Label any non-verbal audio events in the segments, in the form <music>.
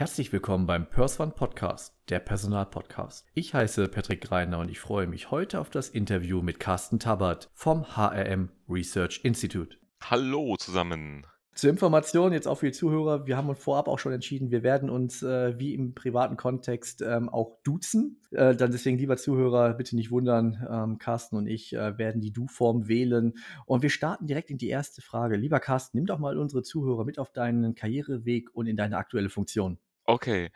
Herzlich willkommen beim PersOne Podcast, der Personalpodcast. Ich heiße Patrick Greiner und ich freue mich heute auf das Interview mit Carsten Tabbert vom HRM Research Institute. Hallo zusammen. Zur Information jetzt auch für die Zuhörer, wir haben uns vorab auch schon entschieden, wir werden uns äh, wie im privaten Kontext ähm, auch duzen. Äh, dann deswegen, lieber Zuhörer, bitte nicht wundern, ähm, Carsten und ich äh, werden die Du-Form wählen. Und wir starten direkt in die erste Frage. Lieber Carsten, nimm doch mal unsere Zuhörer mit auf deinen Karriereweg und in deine aktuelle Funktion. Okay.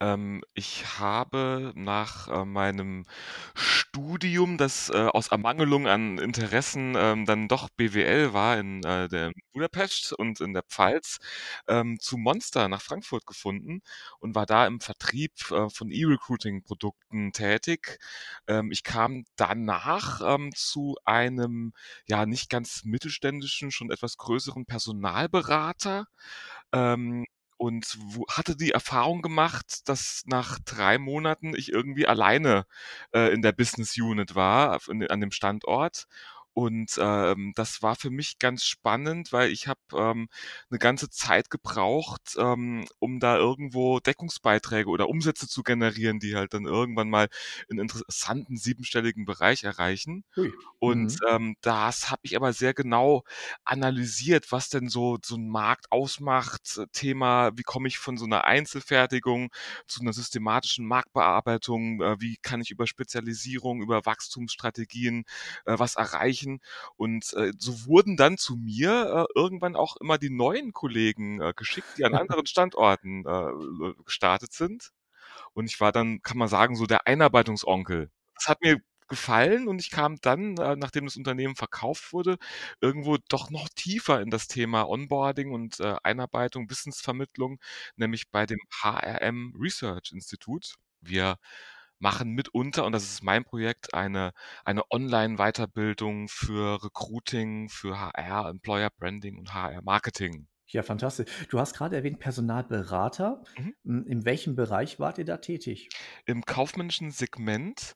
Ähm, ich habe nach, äh, meinem Studium, das, äh, aus Ermangelung an Interessen, ähm, dann doch BWL war in, äh, der Budapest und in der Pfalz, ähm, zu Monster nach Frankfurt gefunden und war da im Vertrieb, äh, von E-Recruiting-Produkten tätig. Ähm, ich kam danach, ähm, zu einem, ja, nicht ganz mittelständischen, schon etwas größeren Personalberater, ähm, und hatte die Erfahrung gemacht, dass nach drei Monaten ich irgendwie alleine, äh, in der Business Unit war, an dem Standort und, ähm, das war für mich ganz spannend, weil ich habe, ähm, 'ne ganze Zeit gebraucht, ähm, um da irgendwo Deckungsbeiträge oder Umsätze zu generieren, die halt dann irgendwann mal 'n interessanten siebenstelligen Bereich erreichen. Ui. Und, Mhm. ähm, das habe ich aber sehr genau analysiert, was denn so so 'n Markt ausmacht. Thema, wie komme ich von so 'ner Einzelfertigung zu 'ner systematischen Marktbearbeitung? Äh, wie kann ich über Spezialisierung, über Wachstumsstrategien, äh, was erreichen? Und, äh, so wurden dann zu mir, äh, irgendwann auch immer die neuen Kollegen, äh, geschickt, die an <laughs> anderen Standorten, äh, äh, gestartet sind. Und ich war dann, kann man sagen, so der Einarbeitungsonkel. Das hat mir gefallen und ich kam dann, äh, nachdem das Unternehmen verkauft wurde, irgendwo doch noch tiefer in das Thema Onboarding und, äh, Einarbeitung, Wissensvermittlung, nämlich bei dem HRM Research Institute. Wir machen mitunter, und das ist mein Projekt, eine eine Online-Weiterbildung für Recruiting, für HR, Employer Branding und HR Marketing. Ja, fantastisch. Du hast grade erwähnt Personalberater. Mhm. Hm, in welchem Bereich wart ihr da tätig? Im kaufmännischen Segment,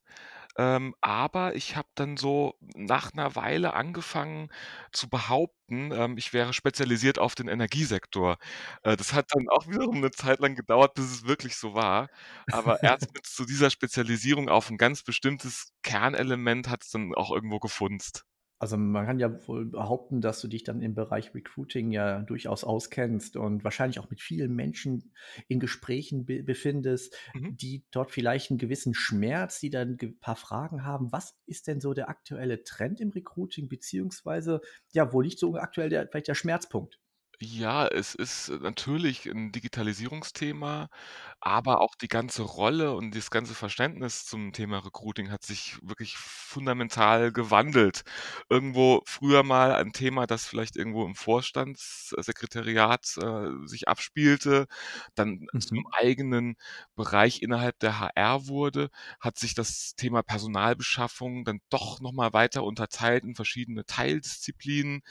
ähm, aber ich habe dann so nach 'ner Weile angefangen zu behaupten, ähm, ich wäre spezialisiert auf den Energiesektor. Äh, das hat dann auch wiederum 'ne Zeit lang gedauert, bis es wirklich so war. Aber erst <laughs> mit so dieser Spezialisierung auf 'n ganz bestimmtes Kernelement hat's dann auch irgendwo gefunzt. Also, man kann ja wohl behaupten, dass du dich dann im Bereich Recruiting ja durchaus auskennst und wahrscheinlich auch mit vielen Menschen in Gesprächen be befindest, Mhm. die dort vielleicht 'n gewissen Schmerz die dann ge paar Fragen haben. Was ist denn so der aktuelle Trend im Recruiting, beziehungsweise, ja, wo liegt so aktuell der vielleicht der Schmerzpunkt? Ja, es ist natürlich 'n Digitalisierungsthema, aber auch die ganze Rolle und das ganze Verständnis zum Thema Recruiting hat sich wirklich fundamental gewandelt. Irgendwo früher mal ein Thema, das vielleicht irgendwo im Vorstandssekretariat, äh, sich abspielte, dann zum Mhm. eigenen Bereich innerhalb der HR wurde, hat sich das Thema Personalbeschaffung dann doch noch mal weiter unterteilt in verschiedene Teildisziplinen.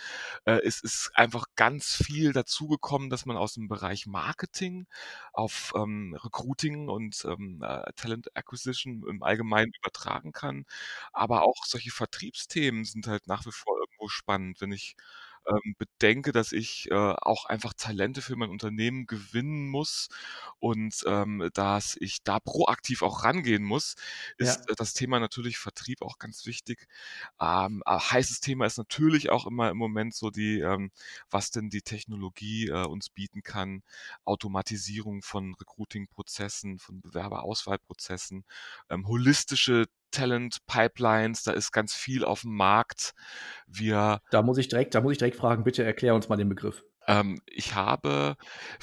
Äh, es ist einfach ganz viel dazugekommen, dass man aus dem Bereich Marketing auf, ähm, Recruiting und, ähm, äh, Talent Acquisition im Allgemeinen übertragen kann. Aber auch solche Vertriebsthemen sind halt nach wie vor irgendwo spannend, wenn ich, ähm, bedenke, dass ich, äh, auch einfach Talente für mein Unternehmen gewinnen muss und, ähm, dass ich da proaktiv auch rangehen muss, ist, Ja. äh, das Thema natürlich Vertrieb auch ganz wichtig. Ähm, äh, heißes Thema ist natürlich auch immer im Moment so die, ähm was denn die Technologie, äh, uns bieten kann. Automatisierung von Recruiting-Prozessen, von Bewerberauswahlprozessen, ähm, holistische Talent-Pipelines, da ist ganz viel aufm Markt. Wir Da muss ich direkt da muss ich direkt fragen, bitte erklär uns mal den Begriff. Ähm, ich habe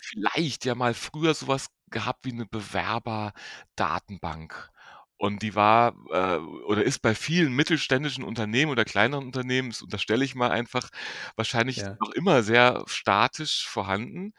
vielleicht ja mal früher so was gehabt wie 'ne Bewerberdatenbank. Und die war, äh oder ist bei vielen mittelständischen Unternehmen oder kleineren Unternehmen, das unterstelle ich mal einfach, wahrscheinlich Ja. noch immer sehr statisch vorhanden.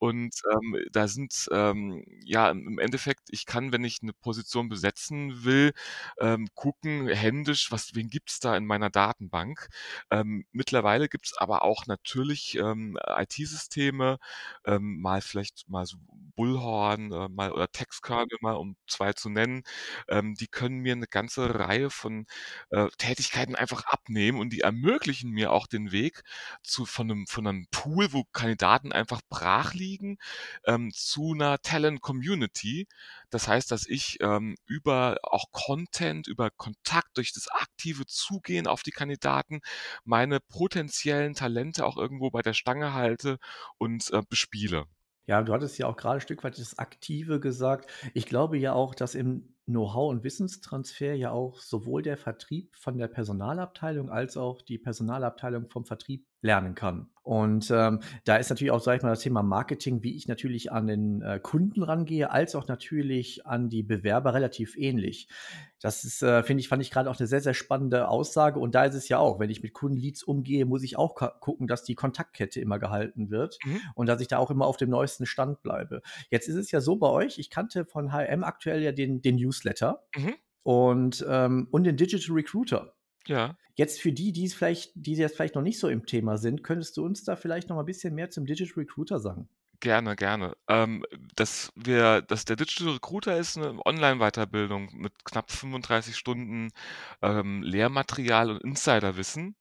Und, ähm, da sind, ähm ja, im Endeffekt, ich kann, wenn ich 'ne Position besetzen will, ähm, gucken händisch, was wen gibt's da in meiner Datenbank? Ähm, mittlerweile gibt's aber auch natürlich, ähm, IT-Systeme, ähm, mal vielleicht mal so Bullhorn, äh, mal oder Textkernel mal, um 2 zu nennen. Ähm, die können mir 'ne ganze Reihe von, äh, Tätigkeiten einfach abnehmen und die ermöglichen mir auch den Weg zu von 'nem von 'nem Pool, wo Kandidaten einfach brach liegen kriegen ähm, zu einer Talent-Community. Das heißt, dass ich ähm, über auch Content, über Kontakt, durch das aktive Zugehen auf die Kandidaten meine potenziellen Talente auch irgendwo bei der Stange halte und äh, bespiele. Ja, du hattest ja auch gerade ein Stück weit das Aktive gesagt. Ich glaube ja auch, dass im Know-how und Wissenstransfer ja auch sowohl der Vertrieb von der Personalabteilung als auch die Personalabteilung vom Vertrieb lernen kann. Und ähm, da ist natürlich auch, sage ich mal, das Thema Marketing, wie ich natürlich an den äh, Kunden rangehe, als auch natürlich an die Bewerber relativ ähnlich. Das ist, äh, finde ich, fand ich gerade auch eine sehr, sehr spannende Aussage. Und da ist es ja auch, wenn ich mit Kundenleads umgehe, muss ich auch gucken, dass die Kontaktkette immer gehalten wird mhm. und dass ich da auch immer auf dem neuesten Stand bleibe. Jetzt ist es ja so bei euch, ich kannte von HM aktuell ja den, den Newsletter mhm. und, ähm, und den Digital Recruiter. Ja. Jetzt für die, die es vielleicht, die jetzt vielleicht noch nicht so im Thema sind, könntest du uns da vielleicht noch mal ein bisschen mehr zum Digital Recruiter sagen? Gerne, gerne. Ähm, dass wir, dass der Digital Recruiter ist eine Online-Weiterbildung mit knapp 35 Stunden ähm, Lehrmaterial und Insiderwissen.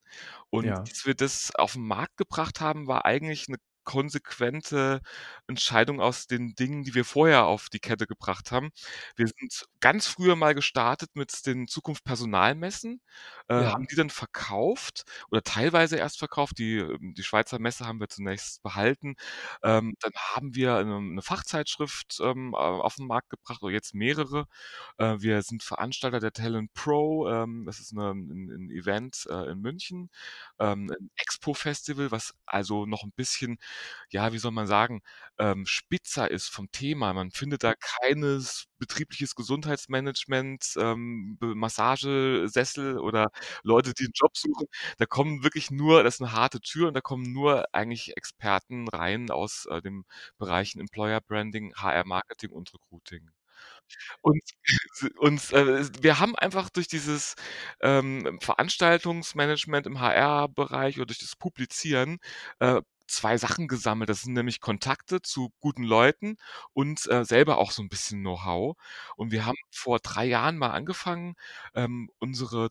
Und Ja. dass wir das auf den Markt gebracht haben, war eigentlich eine konsequente Entscheidung aus den Dingen, die wir vorher auf die Kette gebracht haben. Wir sind ganz früher mal gestartet mit den Zukunft Personalmessen, äh, Ja. haben die dann verkauft oder teilweise erst verkauft. Die, ähm, die Schweizer Messe haben wir zunächst behalten. Ähm, dann haben wir eine, eine Fachzeitschrift ähm, auf den Markt gebracht, oder jetzt mehrere. Äh, wir sind Veranstalter der Talent Pro. Ähm, das ist eine, ein, ein Event äh, in München, ähm, ein Expo-Festival, was also noch ein bisschen ja, wie soll man sagen, ähm, spitzer ist vom Thema. Man findet da keines betriebliches Gesundheitsmanagement, ähm, Massagesessel oder Leute, die einen Job suchen. Da kommen wirklich nur das ist eine harte Tür und da kommen nur eigentlich Experten rein aus, äh, den Bereichen Employer Branding, HR Marketing und Recruiting. Und <laughs> und, äh, wir haben einfach durch dieses, ähm, Veranstaltungsmanagement im HR-Bereich oder durch das Publizieren, äh, zwei Sachen gesammelt. Das sind nämlich Kontakte zu guten Leuten und, äh, selber auch so ein bisschen Know-how. Und wir haben vor drei Jahren mal angefangen, ähm, unsere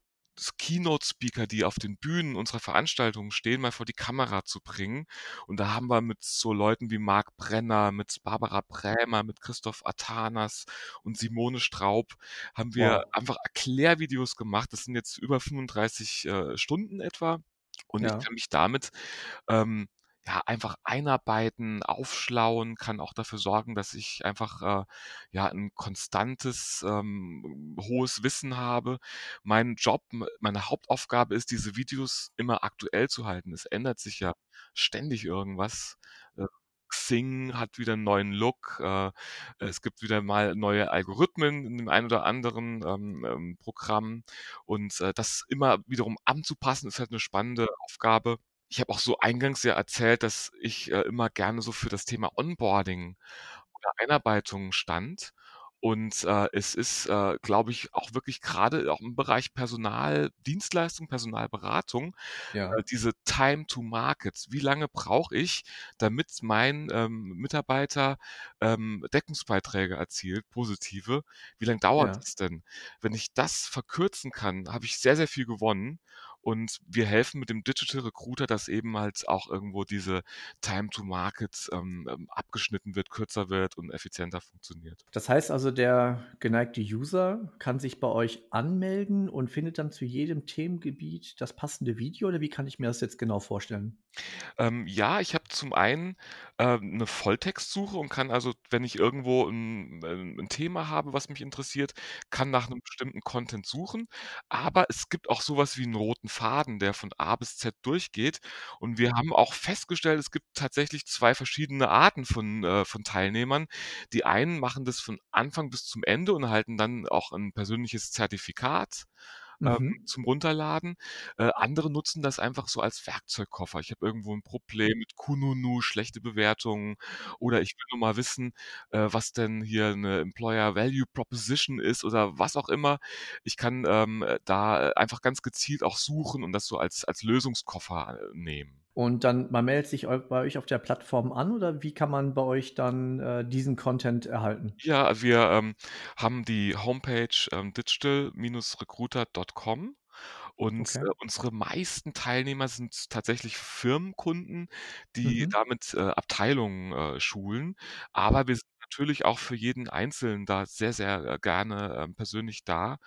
Keynote-Speaker, die auf den Bühnen unserer Veranstaltungen stehen, mal vor die Kamera zu bringen. Und da haben wir mit so Leuten wie Marc Brenner, mit Barbara Brämer, mit Christoph Atanas und Simone Straub haben wir wow. einfach Erklärvideos gemacht. Das sind jetzt über 35 äh, Stunden etwa. Und ja. ich kann mich damit ähm, ja, einfach einarbeiten, aufschlauen, kann auch dafür sorgen, dass ich einfach äh, ja ein konstantes, ähm, hohes Wissen habe. Mein Job, meine Hauptaufgabe ist, diese Videos immer aktuell zu halten. Es ändert sich ja ständig irgendwas. Äh, Xing hat wieder einen neuen Look. Äh, es gibt wieder mal neue Algorithmen in dem einen oder anderen ähm, ähm, Programm. Und äh, das immer wiederum anzupassen, ist halt eine spannende Aufgabe ich habe auch so eingangs ja erzählt, dass ich, äh, immer gerne so für das Thema Onboarding oder Einarbeitung stand. Und, äh, es ist, äh, glaube ich, auch wirklich gerade auch im Bereich Personaldienstleistung, Personalberatung, Ja. äh, diese Time to Market. Wie lange brauche ich, damit mein, ähm, Mitarbeiter, ähm, Deckungsbeiträge erzielt, positive? Wie lang dauert Ja. es denn? Wenn ich das verkürzen kann, habe ich sehr, sehr viel gewonnen. Und wir helfen mit dem Digital Recruiter, dass eben halt auch irgendwo diese Time to Market ähm, ähm, abgeschnitten wird, kürzer wird und effizienter funktioniert. Das heißt also, der geneigte User kann sich bei euch anmelden und findet dann zu jedem Themengebiet das passende Video oder wie kann ich mir das jetzt genau vorstellen? Ähm, ja, ich habe zum einen äh, 'ne Volltextsuche und kann also, wenn ich irgendwo ein, äh, 'n Thema habe, was mich interessiert, kann nach einem bestimmten Content suchen. Aber es gibt auch sowas wie einen roten Faden, der von A bis Z durchgeht. Und wir haben auch festgestellt, es gibt tatsächlich zwei verschiedene Arten von äh, von Teilnehmern. Die einen machen das von Anfang bis zum Ende und erhalten dann auch ein persönliches Zertifikat ähm, Mhm. zum Runterladen. Äh, andere nutzen das einfach so als Werkzeugkoffer. Ich habe irgendwo ein Problem mit Kununu, schlechte Bewertungen oder ich will nur mal wissen, äh, was denn hier eine Employer Value Proposition ist oder was auch immer. Ich kann, ähm, da einfach ganz gezielt auch suchen und das so als als Lösungskoffer, äh, nehmen. Und dann man meldet sich bei euch auf der Plattform an oder wie kann man bei euch dann, äh, diesen Content erhalten? Ja, wir, ähm, haben die Homepage, ähm, digital-recruiter.com Und, Okay. äh, unsere meisten Teilnehmer sind tatsächlich Firmenkunden, die Mhm. damit, äh, Abteilungen, äh, schulen. Aber wir sind natürlich auch für jeden Einzelnen da sehr, sehr, äh, gerne, ähm, persönlich da.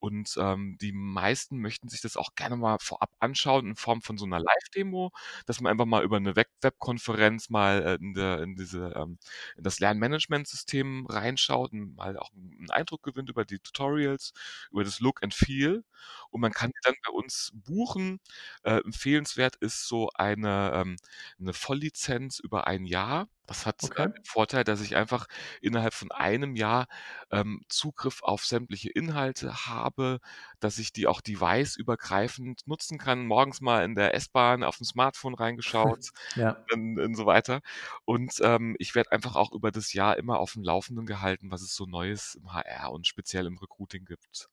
Und, ähm, die meisten möchten sich das auch gerne mal vorab anschauen in Form von so 'ner Live-Demo, dass man einfach mal über 'ne Web Webkonferenz mal, äh, in der in diese, ähm in das Lernmanagementsystem reinschaut und mal auch 'n Eindruck gewinnt über die Tutorials, über das Look and Feel. Und man kann die dann bei uns buchen. Äh, empfehlenswert ist so eine, ähm 'ne Volllizenz über 1 Jahr. Das hat, äh, Okay. den Vorteil, dass ich einfach innerhalb von 1 Jahr, ähm, Zugriff auf sämtliche Inhalte habe, dass ich die auch deviceübergreifend nutzen kann. Morgens mal in der S-Bahn aufm Smartphone reingeschaut, <laughs> Ja. dann und so weiter. Und, ähm, ich werde einfach auch über das Jahr immer aufm Laufenden gehalten, was es so Neues im HR und speziell im Recruiting gibt.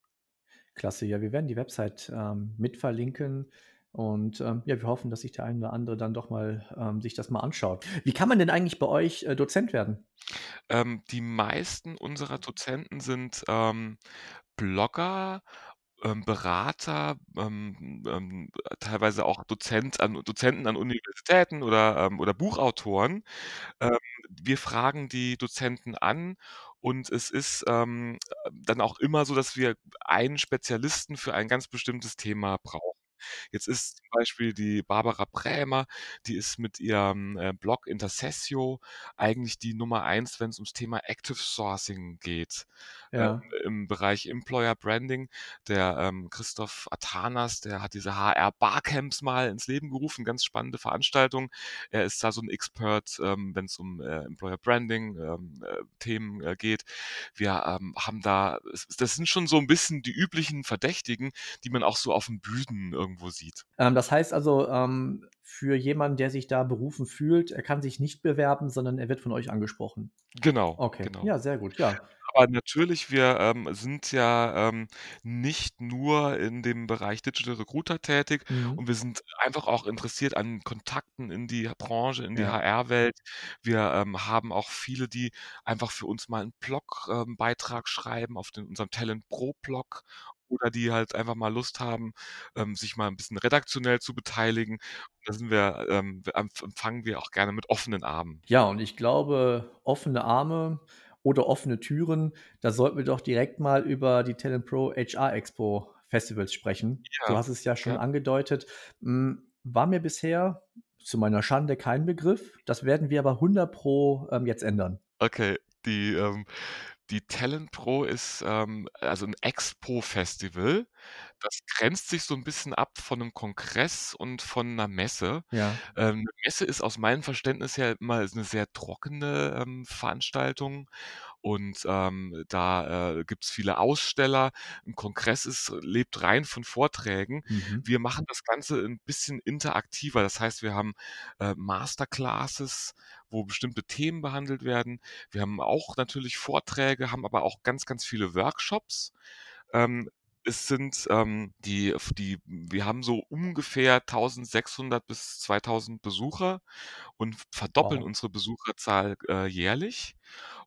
Klasse, ja, wir werden die Website, ähm, mit verlinken und, ähm, ja, wir hoffen, dass sich der ein oder andere dann doch mal ähm, sich das mal anschaut. Wie kann man denn eigentlich bei euch, äh, Dozent werden? Ähm, die meisten unserer Dozenten sind, ähm, Blogger, ähm, Berater, ähm, ähm, teilweise auch Dozent an Dozenten an Universitäten oder, ähm oder Buchautoren. Ähm, wir fragen die Dozenten an und es ist, dann auch immer so, dass wir einen Spezialisten für ein ganz bestimmtes Thema brauchen. Jetzt ist zum Beispiel die Barbara Brämer, die ist mit ihrem, äh, Blog Intersessio eigentlich die Nummer 1, wenn's ums Thema Active Sourcing geht. Ähm, Ja. im Bereich Employer Branding, der, ähm, Christoph Atanas, der hat diese HR Barcamps mal ins Leben gerufen, ganz spannende Veranstaltung. Er ist da so 'n Expert, ähm, wenn's um, äh, Employer Branding, ähm, äh, Themen, äh, geht. Wir, ähm, haben da es das sind schon so 'n bisschen die üblichen Verdächtigen, die man auch so auf 'n Bühnen irgendwo sieht. Ähm, das heißt also, ähm, für jemanden, der sich da berufen fühlt, er kann sich nicht bewerben, sondern er wird von euch angesprochen? Genau, Okay, genau. ja, sehr gut, ja. Aber natürlich, wir, ähm, sind ja, ähm, nicht nur in dem Bereich Digital Recruiter tätig Mhm. und wir sind einfach auch interessiert an Kontakten in die Branche, in die Ja. HR-Welt. Wir, ähm, haben auch viele, die einfach für uns mal 'n Blog ähm, schreiben auf den unserem Talent Pro Blog oder die halt einfach mal Lust haben, ähm, sich mal 'n bisschen redaktionell zu beteiligen. Da sind wir, ähm empf empfangen wir auch gerne mit offenen Armen. Ja, und ich glaube, offene Arme oder offene Türen, da sollten wir doch direkt mal über die Talent Pro HR Expo Festivals sprechen. Du Ja, hast es ja schon ja. angedeutet. Hm, war mir bisher zu meiner Schande kein Begriff. Das werden wir aber 100 Pro, ähm, jetzt ändern. Okay, die, ähm die Talent Pro ist, ähm, also 'n Expo-Festival. Das grenzt sich so 'n bisschen ab von 'nem Kongress und von 'ner Messe. Ja. Ähm, 'ne Messe ist aus meinem Verständnis her immer 'ne sehr trockene, ähm, Veranstaltung und, ähm, da, äh, gibt's viele Aussteller. 'N Kongress ist lebt rein von Vorträgen. Mhm. Wir machen das Ganze 'n bisschen interaktiver. Das heißt, wir haben, äh, Masterclasses, wo bestimmte Themen behandelt werden. Wir haben auch natürlich Vorträge, haben aber auch ganz, ganz viele Workshops. Ähm, es sind, ähm, die die wir haben so ungefähr 1.600 bis 2.000 Besucher und verdoppeln Wow. unsere Besucherzahl, äh, jährlich.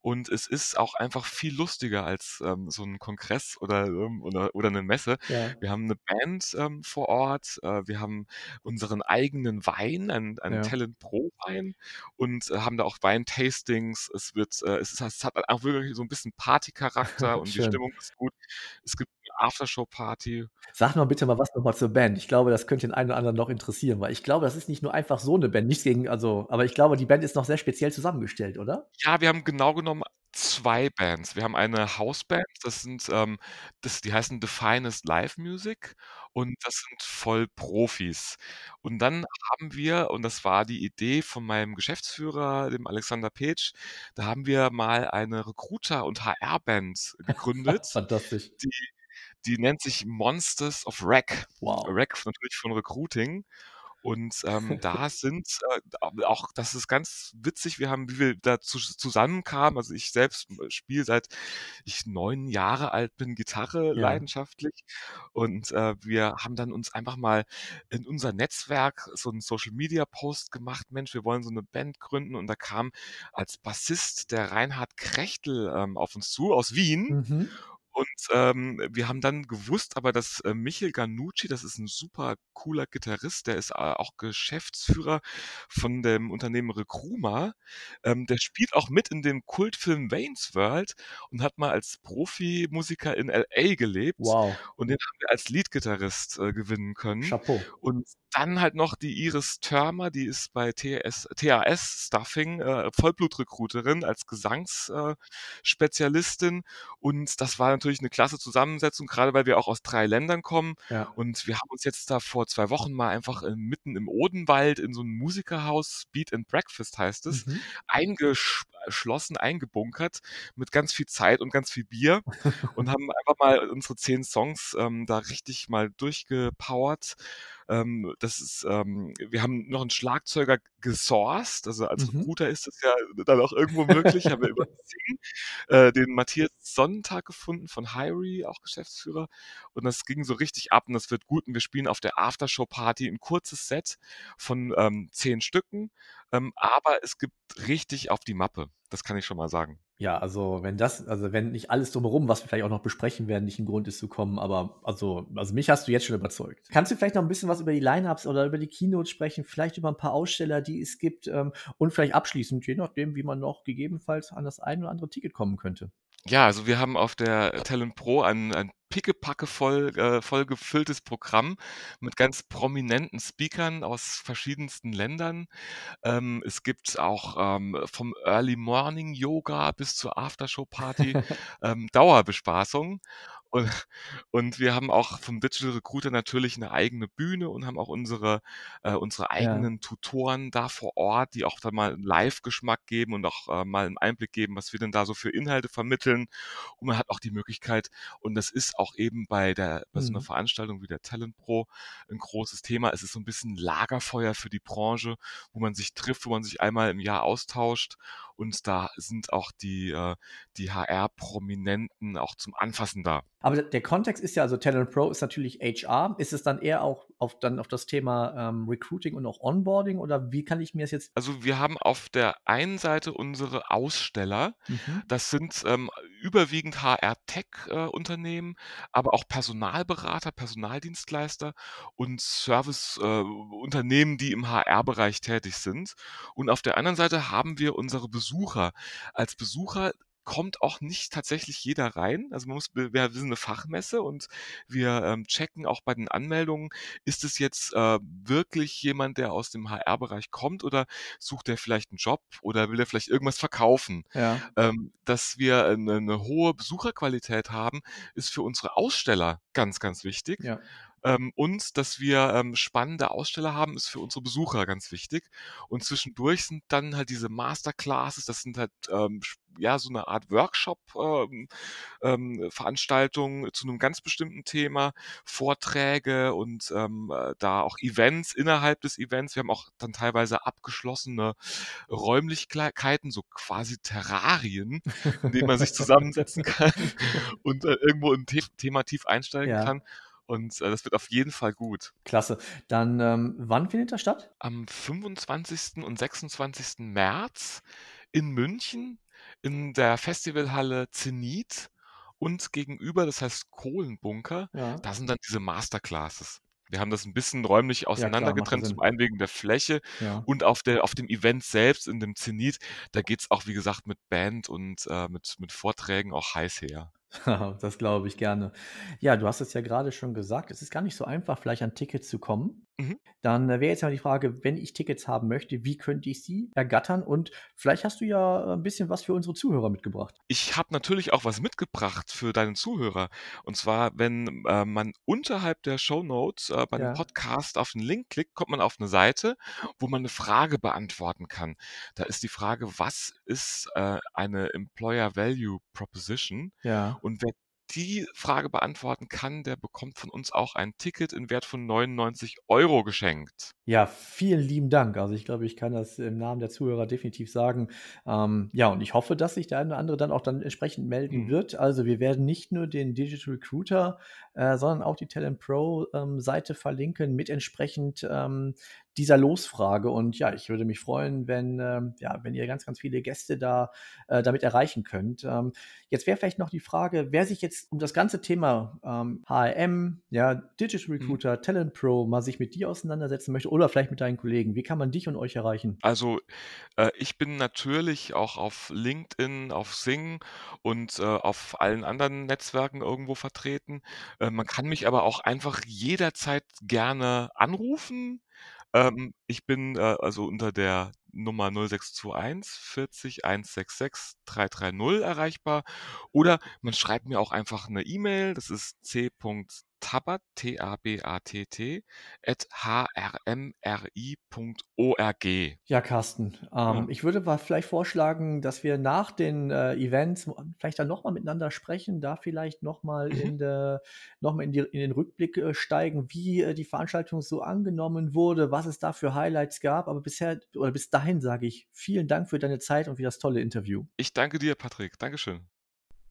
Und es ist auch einfach viel lustiger als, ähm, so 'n Kongress oder, ähm oder oder 'ne Messe. Ja. Wir haben 'ne Band, ähm, vor Ort. Äh, wir haben unseren eigenen Wein, einen einen Ja. Talent Pro Wein und, äh, haben da auch Weintastings. Es wird, äh es ist es hat auch wirklich so 'n bisschen Partycharakter <laughs> und die. Stimmung ist gut. Es gibt Aftershow-Party. Sag mal bitte mal was noch mal zur Band. Ich glaube, das könnte den einen oder anderen noch interessieren, weil ich glaube, das ist nicht nur einfach so 'ne Band. Nichts gegen also aber ich glaube, die Band ist noch sehr speziell zusammengestellt, oder? Ja, wir haben genau genommen 2 Bands. Wir haben eine Hausband, das sind, ähm das die heißen The Finest Live Music und das sind Vollprofis. Und dann haben wir und das war die Idee von meinem Geschäftsführer, dem Alexander Petsch, da haben wir mal eine Recruiter und HR-Band <laughs> gegründet. Fantastisch. Die die nennt sich Monsters of Rec. Wow. Rec natürlich von Recruiting. Und, ähm, da sind, äh, auch das ist ganz witzig, wir haben wie wir da zus zusammenkamen also, ich selbst spiele, seit ich 9 Jahre alt bin, Gitarre Ja. leidenschaftlich und, äh, wir haben dann uns einfach mal in unser Netzwerk so 'n Social-Media-Post gemacht: „Mensch, wir wollen so 'ne Band gründen.“ Und da kam als Bassist der Reinhard Kraechtl, ähm, auf uns zu aus Wien Mhm. Und ähm, wir haben dann gewusst, aber dass äh, Michel Ganucci, das ist ein super cooler Gitarrist, der ist äh, auch Geschäftsführer von dem Unternehmen Recruma. Ähm, der spielt auch mit in dem Kultfilm Wayne's World und hat mal als Profimusiker in LA gelebt. Wow. Und den haben wir als Leadgitarrist äh, gewinnen können. Chapeau. Und dann halt noch die Iris Törmer, die ist bei TS, TAS Stuffing äh, Vollblutrekruterin als Gesangsspezialistin. Äh, und das war natürlich eine klasse Zusammensetzung, gerade weil wir auch aus drei Ländern kommen. Ja. Und wir haben uns jetzt da vor zwei Wochen mal einfach äh, mitten im Odenwald in so einem Musikerhaus, Beat and Breakfast heißt es, Mhm. eingeschlossen, eingebunkert mit ganz viel Zeit und ganz viel Bier und <laughs> haben einfach mal unsere zehn Songs ähm, da richtig mal durchgepowert. Ähm, das ist, ähm, wir haben noch einen Schlagzeuger gesourced, also als Mhm. Recruiter ist das ja dann auch irgendwo möglich, haben wir über <laughs> Sing äh, den Matthias Sonnentag gefunden von Hyrie, auch Geschäftsführer. Und das ging so richtig ab und das wird gut. Und wir spielen auf der Aftershow-Party ein kurzes Set von ähm, zehn Stücken. Ähm, aber es gibt richtig auf die Mappe. Das kann ich schon mal sagen. Ja, also wenn das, also wenn nicht alles drumherum, was wir vielleicht auch noch besprechen werden, nicht ein Grund ist zu kommen, aber also, also mich hast du jetzt schon überzeugt. Kannst du vielleicht noch ein bisschen was über die Lineups oder über die Keynotes sprechen, vielleicht über ein paar Aussteller, die es gibt ähm, und vielleicht abschließend, je nachdem, wie man noch gegebenenfalls an das ein oder andere Ticket kommen könnte. Ja, also wir haben auf der Talent Pro ein, ein pickepacke voll, äh, voll gefülltes Programm mit ganz prominenten Speakern aus verschiedensten Ländern. Ähm, es gibt auch ähm, vom Early Morning Yoga bis zur Aftershow Party <laughs> ähm, Dauerbespaßung. Und, <laughs> und wir haben auch vom Digital Recruiter natürlich eine eigene Bühne und haben auch unsere, äh, unsere Ja. eigenen Tutoren da vor Ort, die auch dann mal einen Live-Geschmack geben und auch äh, mal einen Einblick geben, was wir denn da so für Inhalte vermitteln. Und man hat auch die Möglichkeit, und das ist auch eben bei der bei so einer Mhm. Veranstaltung wie der Talent Pro ein großes Thema. Es ist so ein bisschen Lagerfeuer für die Branche, wo man sich trifft, wo man sich einmal im Jahr austauscht. Und da sind auch die, äh, die HR-Prominenten auch zum Anfassen da. Aber der- Kontext ist ja, also Talent Pro ist natürlich HR. Ist es dann eher auch auf, dann auf das Thema ähm, Recruiting und auch Onboarding oder wie kann ich mir das jetzt. Also wir haben auf der einen Seite unsere Aussteller, Mhm. Das sind ähm, überwiegend HR-Tech-Unternehmen, aber auch Personalberater, Personaldienstleister und Service-Unternehmen, die im HR-Bereich tätig sind. Und auf der anderen Seite haben wir unsere Besucher. Als Besucher kommt auch nicht tatsächlich jeder rein. Also man muss, wir sind eine Fachmesse und wir ähm, checken auch bei den Anmeldungen, ist es jetzt äh, wirklich jemand, der aus dem HR-Bereich kommt oder sucht er vielleicht einen Job oder will er vielleicht irgendwas verkaufen? Ja. Ähm, dass wir eine, eine hohe Besucherqualität haben, ist für unsere Aussteller ganz, ganz wichtig. Ja. Ähm, und dass wir ähm, spannende Aussteller haben, ist für unsere Besucher ganz wichtig. Und zwischendurch sind dann halt diese Masterclasses, das sind halt ähm, ja so eine Art Workshop ähm, ähm, zu einem ganz bestimmten Thema, Vorträge und ähm, äh, da auch Events innerhalb des Events. Wir haben auch dann teilweise abgeschlossene Räumlichkeiten, so quasi Terrarien, in denen man sich <laughs> zusammensetzen kann <laughs> und äh, irgendwo im The Thema tief einsteigen Ja. kann. Und äh, das wird auf jeden Fall gut. Klasse. Dann, ähm, wann findet das statt? Am 25. und 26. März in München in der Festivalhalle Zenit und gegenüber, das heißt Kohlenbunker, Ja. da sind dann diese Masterclasses. Wir haben das ein bisschen räumlich Ja, ja auseinandergetrennt, Sinn. zum einen wegen der Fläche Ja. und auf, der, auf dem Event selbst, in dem Zenit, da geht's auch, wie gesagt, mit Band und äh, mit, mit Vorträgen auch heiß her. <laughs> Das glaube ich gerne. Ja, du hast es ja gerade schon gesagt, es ist gar nicht so einfach, vielleicht an Tickets zu kommen. Mhm. Dann äh, wäre jetzt mal die Frage, wenn ich Tickets haben möchte, wie könnte ich sie ergattern? Und vielleicht hast du ja ein bisschen was für unsere Zuhörer mitgebracht. Ich habe natürlich auch was mitgebracht für deinen Zuhörer. Und zwar, wenn äh, man unterhalb der Show Notes äh, bei dem Ja. Podcast auf den Link klickt, kommt man auf eine Seite, wo man eine Frage beantworten kann. Da ist die Frage, was ist äh, eine Employer Value Proposition? Ja. Und wer die Frage beantworten kann, der bekommt von uns auch ein Ticket in Wert von 99 Euro geschenkt. Ja, vielen lieben Dank. Also ich glaube, ich kann das im Namen der Zuhörer definitiv sagen. Ähm, ja, und ich hoffe, dass sich der eine oder andere dann auch dann entsprechend melden Mhm. wird. Also wir werden nicht nur den Digital Recruiter, äh, sondern auch die Talent Pro ähm, Seite verlinken mit entsprechend ähm, dieser Losfrage. Und ja, ich würde mich freuen, wenn, ähm, ja, wenn ihr ganz, ganz viele Gäste da äh, damit erreichen könnt. Ähm, jetzt wäre vielleicht noch die Frage, wer sich jetzt um das ganze Thema ähm, HRM, ja, Digital Mhm. Recruiter, Talent Pro mal sich mit dir auseinandersetzen möchte oder vielleicht mit deinen Kollegen, wie kann man dich und euch erreichen? Also, äh, ich bin natürlich auch auf LinkedIn, auf Xing und, äh, auf allen anderen Netzwerken irgendwo vertreten. Äh, man kann mich aber auch einfach jederzeit gerne anrufen. Ähm, ich bin, äh, also unter der Nummer 0621 40 166 330 erreichbar. Oder man schreibt mir auch einfach 'ne E-Mail, das ist c.tabatt, T-A-B-A-T-T, @hrmri.org. Ja, Carsten, Ja. ähm, ich würde mal vielleicht vorschlagen, dass wir nach den, äh, Events vielleicht dann noch mal miteinander sprechen, da vielleicht noch mal Mhm. in noch mal in die in den Rückblick, äh, steigen, wie, äh, die Veranstaltung so angenommen wurde, was es da für Highlights gab. Aber bisher oder bis dahin sage ich vielen Dank für deine Zeit und für das tolle Interview. Ich danke dir, Patrick. Dankeschön.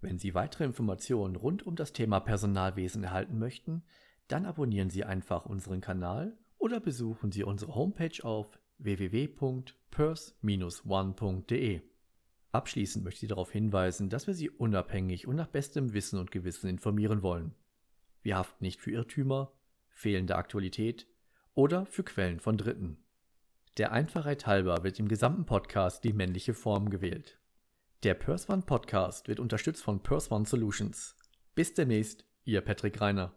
Wenn Sie weitere Informationen rund um das Thema Personalwesen erhalten möchten, dann abonnieren Sie einfach unseren Kanal oder besuchen Sie unsere Homepage auf www.pers-one.de. Abschließend möchte ich darauf hinweisen, dass wir Sie unabhängig und nach bestem Wissen und Gewissen informieren wollen. Wir haften nicht für Irrtümer, fehlende Aktualität oder für Quellen von Dritten. Der Einfachheit halber wird im gesamten Podcast die männliche Form gewählt. Der Purs One Podcast wird unterstützt von Purs One Solutions. Bis demnächst, Ihr Patrick Reiner.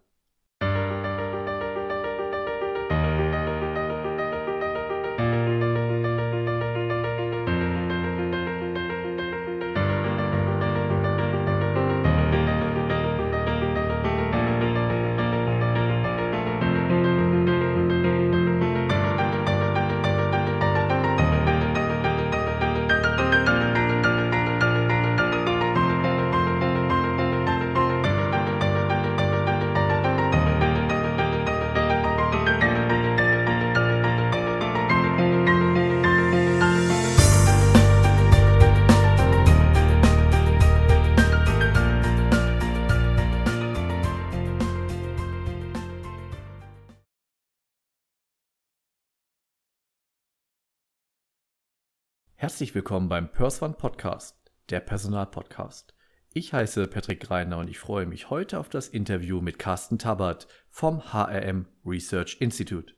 Herzlich willkommen beim Purs One Podcast, der Personalpodcast. Ich heiße Patrick Greiner und ich freue mich heute auf das Interview mit Carsten Tabbert vom HRM Research Institute.